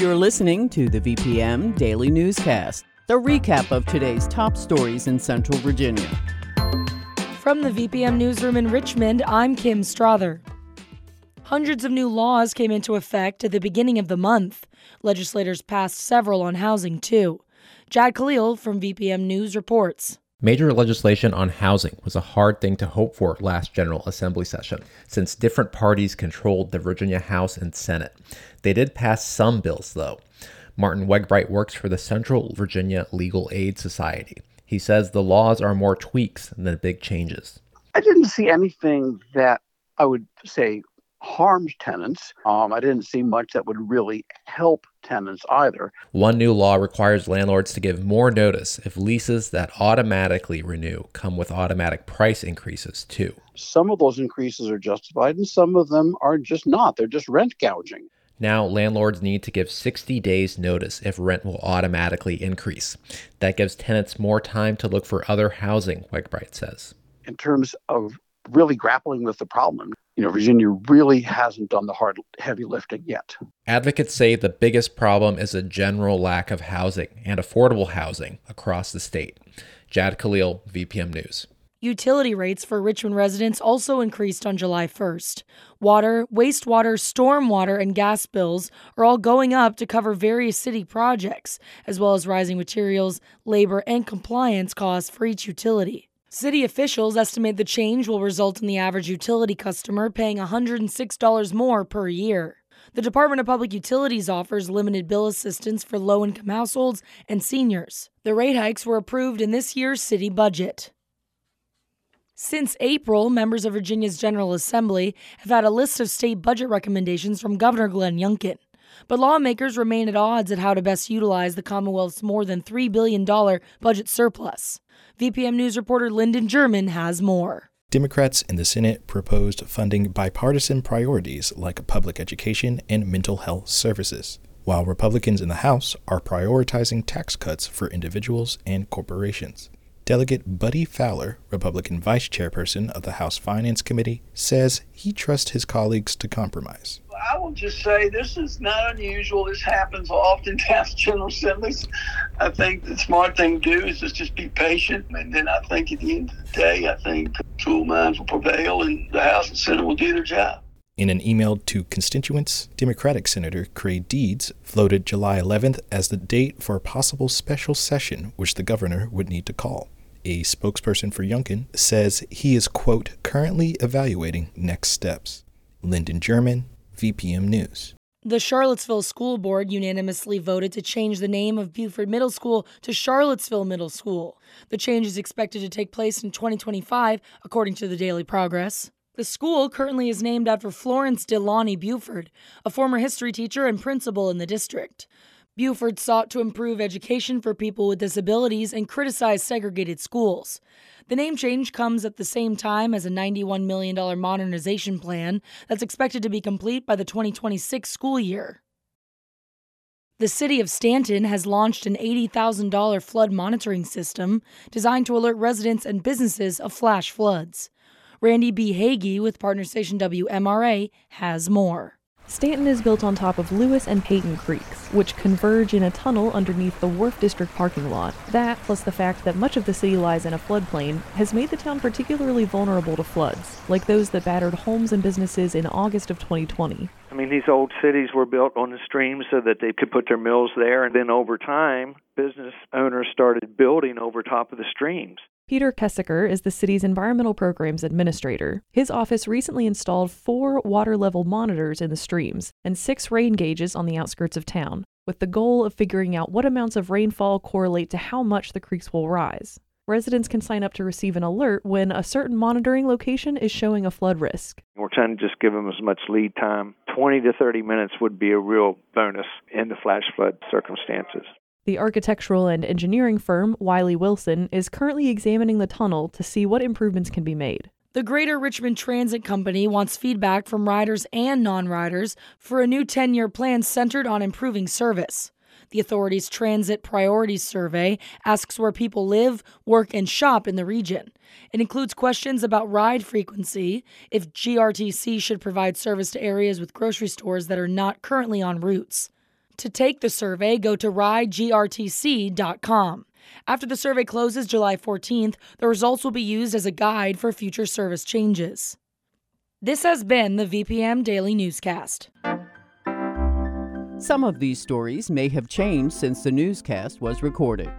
You're listening to the VPM Daily Newscast, the recap of today's top stories in Central Virginia. From the VPM Newsroom in Richmond, I'm Kim Strother. Hundreds of new laws came into effect at the beginning of the month. Legislators passed several on housing, too. Jad Khalil from VPM News reports. Major legislation on housing was a hard thing to hope for last General Assembly session, since different parties controlled the Virginia House and Senate. They did pass some bills, though. Martin Wegbreit works for the Central Virginia Legal Aid Society. He says the laws are more tweaks than big changes. I didn't see anything that I would say harmed tenants. Um, I didn't see much that would really help tenants either. One new law requires landlords to give more notice if leases that automatically renew come with automatic price increases, too. Some of those increases are justified, and some of them are just not. They're just rent gouging. Now, landlords need to give 60 days notice if rent will automatically increase. That gives tenants more time to look for other housing, Wegbreit says. In terms of really grappling with the problem, you know, Virginia really hasn't done the hard, heavy lifting yet. Advocates say the biggest problem is a general lack of housing and affordable housing across the state. Jad Khalil, VPM News. Utility rates for Richmond residents also increased on July 1st. Water, wastewater, stormwater, and gas bills are all going up to cover various city projects, as well as rising materials, labor, and compliance costs for each utility. City officials estimate the change will result in the average utility customer paying $106 more per year. The Department of Public Utilities offers limited bill assistance for low income households and seniors. The rate hikes were approved in this year's city budget. Since April, members of Virginia's General Assembly have had a list of state budget recommendations from Governor Glenn Youngkin. But lawmakers remain at odds at how to best utilize the Commonwealth's more than $3 billion budget surplus. VPM News reporter Lyndon German has more. Democrats in the Senate proposed funding bipartisan priorities like public education and mental health services, while Republicans in the House are prioritizing tax cuts for individuals and corporations. Delegate Buddy Fowler, Republican vice chairperson of the House Finance Committee, says he trusts his colleagues to compromise. I will just say this is not unusual. This happens often past General Assemblies. I think the smart thing to do is just, just be patient. And then I think at the end of the day, I think tool minds will prevail and the House and Senate will do their job. In an email to constituents, Democratic Senator Creigh Deeds floated July 11th as the date for a possible special session which the governor would need to call. A spokesperson for Youngkin says he is, quote, currently evaluating next steps. Lyndon German, VPM News. The Charlottesville School Board unanimously voted to change the name of Buford Middle School to Charlottesville Middle School. The change is expected to take place in 2025, according to the Daily Progress. The school currently is named after Florence Delawny Buford, a former history teacher and principal in the district. Buford sought to improve education for people with disabilities and criticized segregated schools. The name change comes at the same time as a $91 million modernization plan that's expected to be complete by the 2026 school year. The city of Staunton has launched an $80,000 flood monitoring system designed to alert residents and businesses of flash floods. Randi B. Hagi with partner station WMRA has more. Staunton is built on top of Lewis and Peyton Creeks, which converge in a tunnel underneath the Wharf District parking lot. That, plus the fact that much of the city lies in a floodplain, has made the town particularly vulnerable to floods, like those that battered homes and businesses in August of 2020. I mean, these old cities were built on the streams so that they could put their mills there, and then over time, business owners started building over top of the streams. Peter Kessiker is the city's environmental programs administrator. His office recently installed four water level monitors in the streams and six rain gauges on the outskirts of town, with the goal of figuring out what amounts of rainfall correlate to how much the creeks will rise. Residents can sign up to receive an alert when a certain monitoring location is showing a flood risk. We're trying to just give them as much lead time. 20 to 30 minutes would be a real bonus in the flash flood circumstances. The architectural and engineering firm Wiley Wilson is currently examining the tunnel to see what improvements can be made. The Greater Richmond Transit Company wants feedback from riders and non riders for a new 10 year plan centered on improving service. The authority's Transit Priorities Survey asks where people live, work, and shop in the region. It includes questions about ride frequency, if GRTC should provide service to areas with grocery stores that are not currently on routes. To take the survey, go to ridegrtc.com. After the survey closes July 14th, the results will be used as a guide for future service changes. This has been the VPM Daily Newscast. Some of these stories may have changed since the newscast was recorded.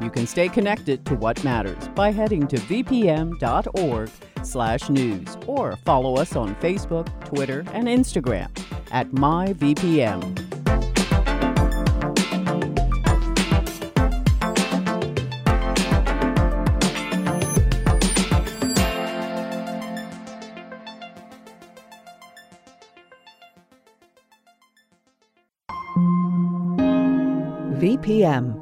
You can stay connected to what matters by heading to vpm.org/news or follow us on Facebook, Twitter, and Instagram at myvpm. VPM.